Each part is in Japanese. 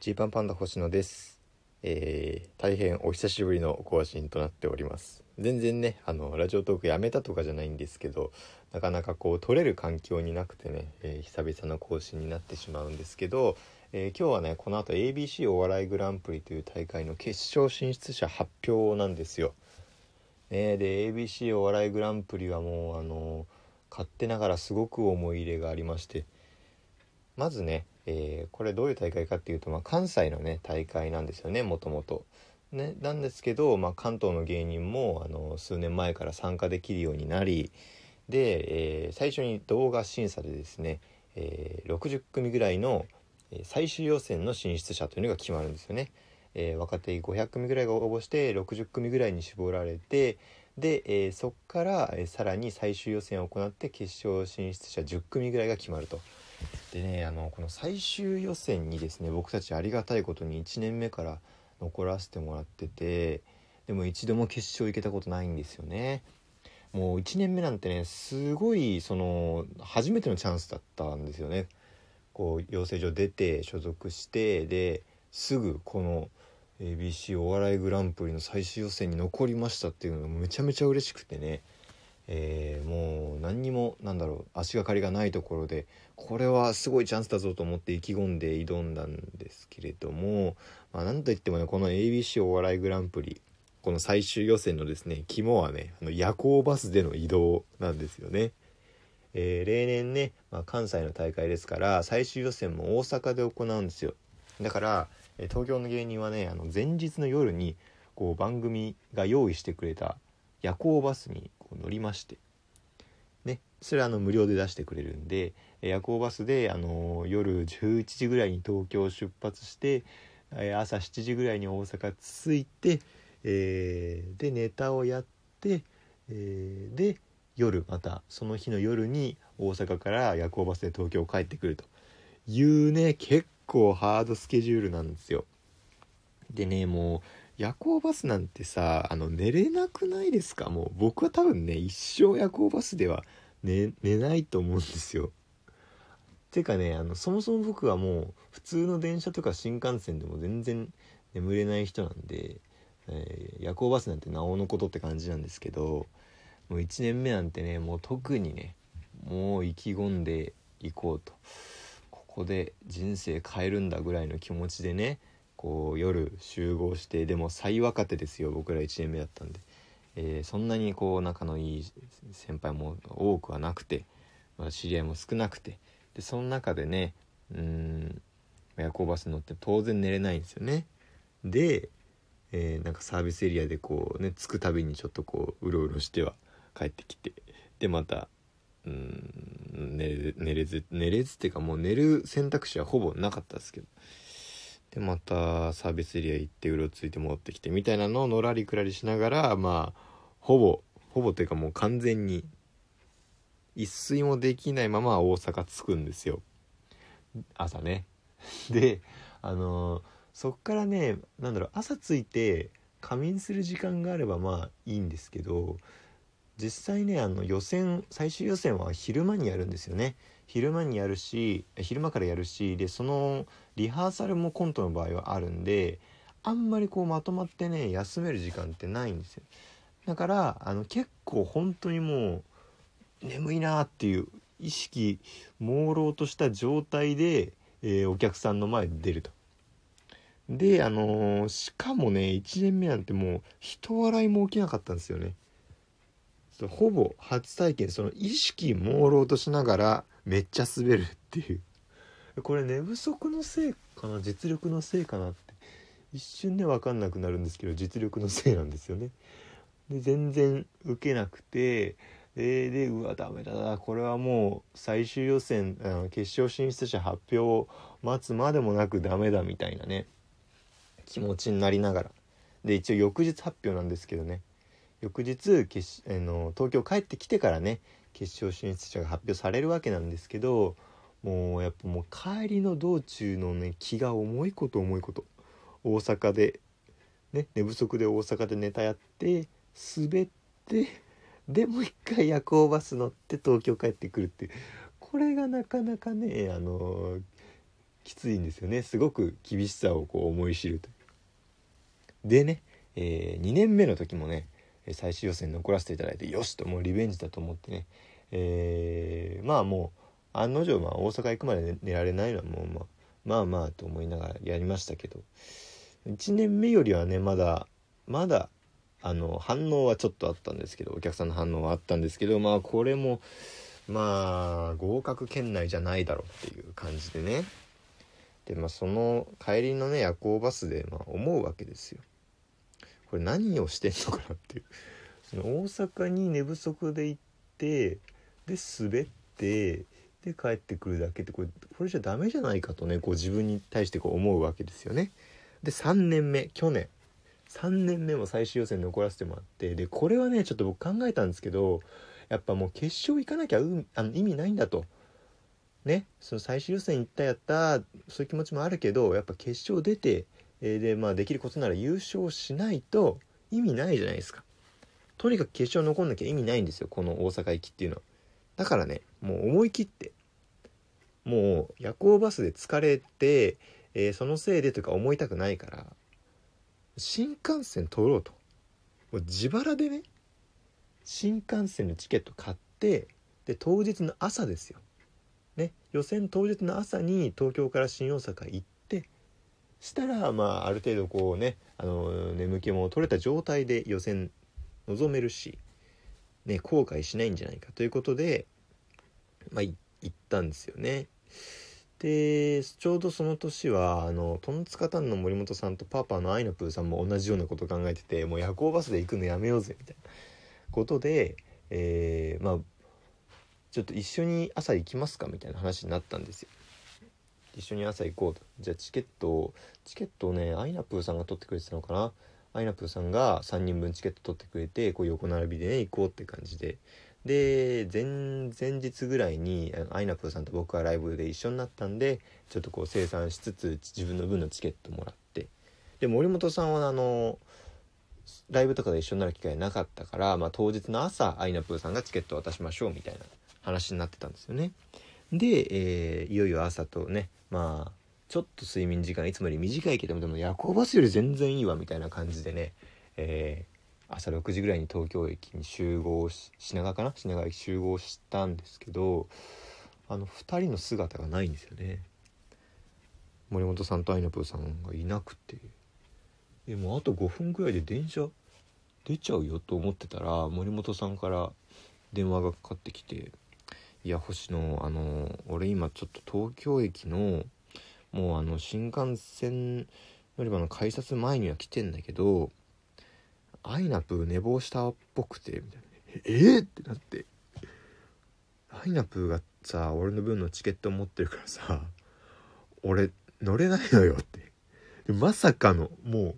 ジーパンパンダ星野です、えー大変お久しぶりの更新となっております。全然ねあのラジオトークやめたとかじゃないんですけどなかなかこう撮れる環境になくてね、えー久々の更新になってしまうんですけど、えー今日はねこの後 ABC お笑いグランプリという大会の決勝進出者発表なんですよ、ね、で ABC お笑いグランプリはもうあの勝手ながらすごく思い入れがありまして。まずね、えーこれどういう大会かっていうと、まあ、関西のね大会なんですよねもともと。ね、なんですけど、まあ、関東の芸人もあの数年前から参加できるようになりで、えー最初に動画審査でですね、えー60組ぐらいの最終予選の進出者というのが決まるんですよね。えー若手500組ぐらいが応募して60組ぐらいに絞られてで、えーそこから、えさらに最終予選を行って決勝進出者10組ぐらいが決まると。でねあのこの最終予選にですね僕たちありがたいことに1年目から残らせてもらっててでも一度も決勝行けたことないんですよね。もう1年目なんてねすごいその初めてのチャンスだったんですよね。こう養成所出て所属してですぐこの ABC お笑いグランプリの最終予選に残りましたっていうのがめちゃめちゃ嬉しくてね、えーもう何にもなんだろう足がかりがないところでこれはすごいチャンスだぞと思って意気込んで挑んだんですけれども、まあ、なんといってもねこの ABC お笑いグランプリこの最終予選のですね肝はねあの夜行バスでの移動なんですよね。えー例年ね、まあ、関西の大会ですから最終予選も大阪で行うんですよだから、えー東京の芸人はねあの前日の夜にこう番組が用意してくれた夜行バスにこう乗りましてねそれはあの無料で出してくれるんで夜行バスで、あの夜11時ぐらいに東京を出発して、朝7時ぐらいに大阪着いて、えーでネタをやって、えーで夜またその日の夜に大阪から夜行バスで東京帰ってくるというね結構ハードスケジュールなんですよ。でねもう夜行バスなんてさあの寝れなくないですか？もう僕は多分ね一生夜行バスでは寝寝ないと思うんですよ。てかねあのそもそも僕はもう普通の電車とか新幹線でも全然眠れない人なんで、えー夜行バスなんてなおのことって感じなんですけどもう1年目なんてねもう特にねもう意気込んでいこうとここで人生変えるんだぐらいの気持ちでねこう夜集合してでも最若手ですよ僕ら1年目だったんで、えーそんなにこう仲のいい先輩も多くはなくて、まあ知り合いも少なくて。でその中でねうん夜行バスに乗って当然寝れないんですよね。で、えーなんかサービスエリアでこうね着くたびにちょっとこううろうろしては帰ってきて。でまたうん寝れず寝れずっていうかもう寝る選択肢はほぼなかったですけど。でまたサービスエリア行ってうろついて戻ってきてみたいなのをのらりくらりしながらまあほぼほぼというかもう完全に一睡もできないまま大阪着くんですよ。朝ね。であのーそっからねなんだろう朝着いて仮眠する時間があればまあいいんですけど実際ねあの予選最終予選は昼間にやるんですよね。昼間にやるし昼間からやるしでそのリハーサルもコントの場合はあるんであんまりこうまとまってね休める時間ってないんですよだからあの結構本当にもう眠いなっていう意識朦朧とした状態で、えーお客さんの前に出ると。であのーしかもね1年目なんてもう人笑いも起きなかったんですよね。そうほぼ初体験その意識朦朧としながらめっちゃ滑るっていう。これ寝不足のせいかな実力のせいかなって一瞬で分かんなくなるんですけど実力のせいなんですよね。で全然受けなくてででうわダメだな。これはもう最終予選あの決勝進出者発表を待つまでもなくダメだみたいなね気持ちになりながら。で一応翌日発表なんですけどね。翌日決あの東京帰ってきてからね決勝進出者が発表されるわけなんですけどもうやっぱもう帰りの道中のね気が重いこと重いこと。大阪でね寝不足で大阪でネタやって滑ってでもう一回夜行バス乗って東京帰ってくるっていう。これがなかなかねあのきついんですよね。すごく厳しさをこう思い知るという。でね、えー、2年目の時もね最終予選残らせていただいてよしともうリベンジだと思ってね、えー、まあもう案の定まあ大阪行くまで寝られないのはもうまあまあまあと思いながらやりましたけど1年目よりはねまだまだあの反応はちょっとあったんですけどお客さんの反応はあったんですけどまあこれもまあ合格圏内じゃないだろうっていう感じでね。でまあその帰りのね夜行バスでまあ思うわけですよ。これ何をしてんのかなっていうその大阪に寝不足で行ってで滑ってで帰ってくるだけってこれこれじゃダメじゃないかとねこう自分に対してこう思うわけですよね。で3年目去年3年目も最終予選残らせてもらってでこれはねちょっと僕考えたんですけどやっぱもう決勝行かなきゃうあの意味ないんだと。ねその最終予選行ったやったそういう気持ちもあるけどやっぱ決勝出て、えー、でまあできることなら優勝しないと意味ないじゃないですか。とにかく決勝残んなきゃ意味ないんですよこの大阪行きっていうのは。だからねもう思い切ってもう夜行バスで疲れて、えー、そのせいでというか思いたくないから新幹線取ろうともう自腹でね新幹線のチケット買ってで当日の朝ですよ、ね、予選当日の朝に東京から新大阪行ってしたらまあある程度こうねあの眠気も取れた状態で予選臨めるし、ね、後悔しないんじゃないかということでまあ行ったんですよね。でちょうどその年はあのトンツカタンの森本さんとパパのアイナプーさんも同じようなこと考えててもう夜行バスで行くのやめようぜみたいなことで、えー、まあちょっと一緒に朝行きますかみたいな話になったんですよ。一緒に朝行こうと。じゃあチケットをチケットをねアイナプーさんが取ってくれてたのかな？アイナプーさんが3人分チケット取ってくれてこう横並びでね行こうって感じで。で前々日ぐらいにアイナプーさんと僕はライブで一緒になったんでちょっとこう生産しつつ自分の分のチケットもらって。で森本さんはあのライブとかで一緒になる機会なかったから、まあ、当日の朝アイナプーさんがチケット渡しましょうみたいな話になってたんですよね。で、えー、いよいよ朝とねまあちょっと睡眠時間いつもより短いけどもでも夜行バスより全然いいわみたいな感じでね、え朝6時ぐらいに東京駅に集合し品川かな？品川駅集合したんですけどあの2人の姿がないんですよね。森本さんとアイナプーさんがいなくて。でもあと5分ぐらいで電車出ちゃうよと思ってたら森本さんから電話がかかってきて「いや星野あの俺今ちょっと東京駅のもうあの新幹線乗り場の改札前には来てんだけどアイナプー寝坊したっぽくてみたいな「えー、ってなって。アイナプーがさ俺の分のチケット持ってるからさ俺乗れないのよって。まさかのも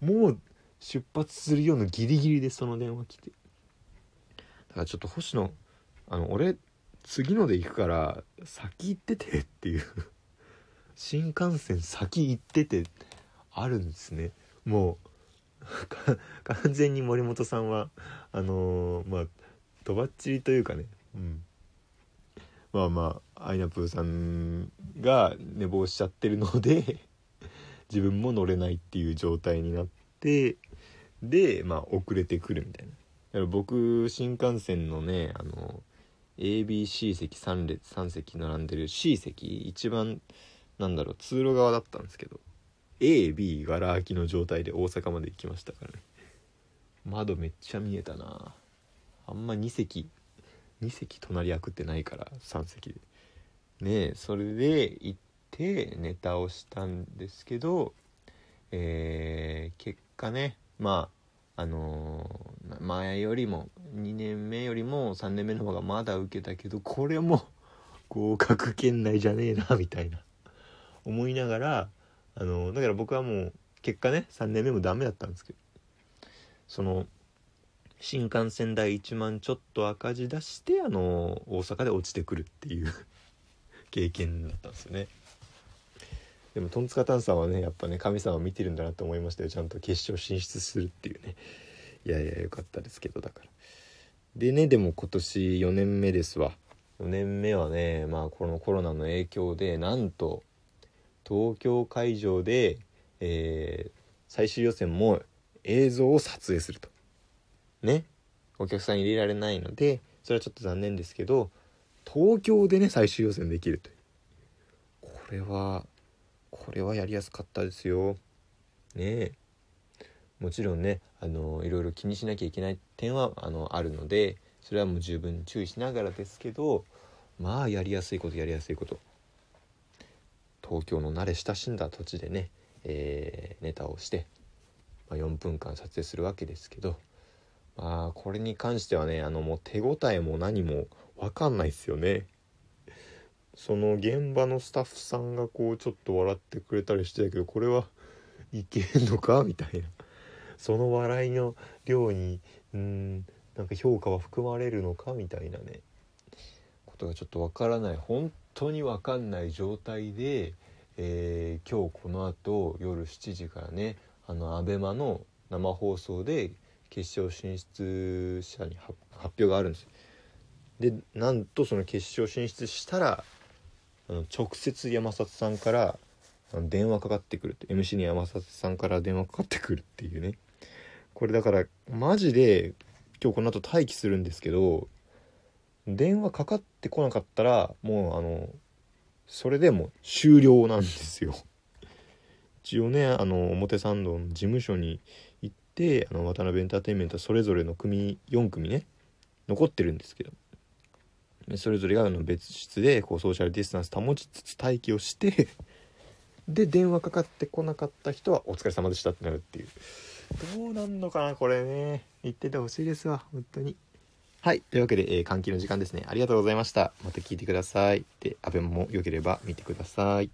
うもう出発するようなギリギリでその電話来て。だからちょっと星野あの俺次ので行くから先行っててっていう。新幹線先行っててあるんですね。もう 完全に森本さんはあのー、まあとばっちりというかね、うん、まあまあアイナプーさんが寝坊しちゃってるので 自分も乗れないっていう状態になってでまあ遅れてくるみたいな。だから僕新幹線のねあの ABC 席3列3席並んでる C 席一番なんだろう通路側だったんですけど AB がら空きの状態で大阪まで行きましたからね。窓めっちゃ見えたな。あんま2席2席隣空くってないから3席で。ねえそれで行ってネタをしたんですけどえー、結果ねまああのー、前よりも2年目よりも3年目の方がまだ受けたけどこれも合格圏内じゃねえなみたいな思いながらあのだから僕はもう結果ね3年目もダメだったんですけどその新幹線代1万ちょっと赤字出してあの大阪で落ちてくるっていう経験だったんですよね。でもトンツカタンさんはねやっぱね神様を見てるんだなと思いましたよ。ちゃんと決勝進出するっていうね。いやいやよかったですけどだから。でねでも今年4年目ですわ。4年目はねまあこのコロナの影響でなんと東京会場で、えー、最終予選も映像を撮影すると。ね。お客さん入れられないのでそれはちょっと残念ですけど東京でね最終予選できるとこれはこれはやりやすかったですよ。ねもちろんねあのいろいろ気にしなきゃいけない点はあのあるのでそれはもう十分注意しながらですけどまあやりやすいことやりやすいこと。東京の慣れ親しんだ土地でね、えー、ネタをして、まあ、4分間撮影するわけですけどまあこれに関してはねあのもう手応えも何も分かんないですよね。その現場のスタッフさんがこうちょっと笑ってくれたりしてたけどこれはいけんのか？みたいな。その笑いの量にうんなんか評価は含まれるのか？みたいなね。ことがちょっとわからない。本当にわかんない状態で、えー、今日このあと夜7時からねあの ABEMA の生放送で決勝進出者に発表があるんです。でなんとその決勝進出したらあの直接山里さんから電話かかってくるって MC に山里さんから電話かかってくるっていうね。これだからマジで今日この後待機するんですけど電話かかってこなかったらもうあのそれでも終了なんですよ。一応ねあの表参道の事務所に行ってあの渡辺エンターテインメントはそれぞれの組4組ね残ってるんですけど。それぞれがあの別室でこうソーシャルディスタンス保ちつつ待機をして で電話かかってこなかった人は「お疲れ様でした」ってなるっていう。どうなんのかなこれね。言っててほしいですわ本当に。はい。というわけで、えー、換気の時間ですね。ありがとうございました。また聞いてください。でアベも良ければ見てください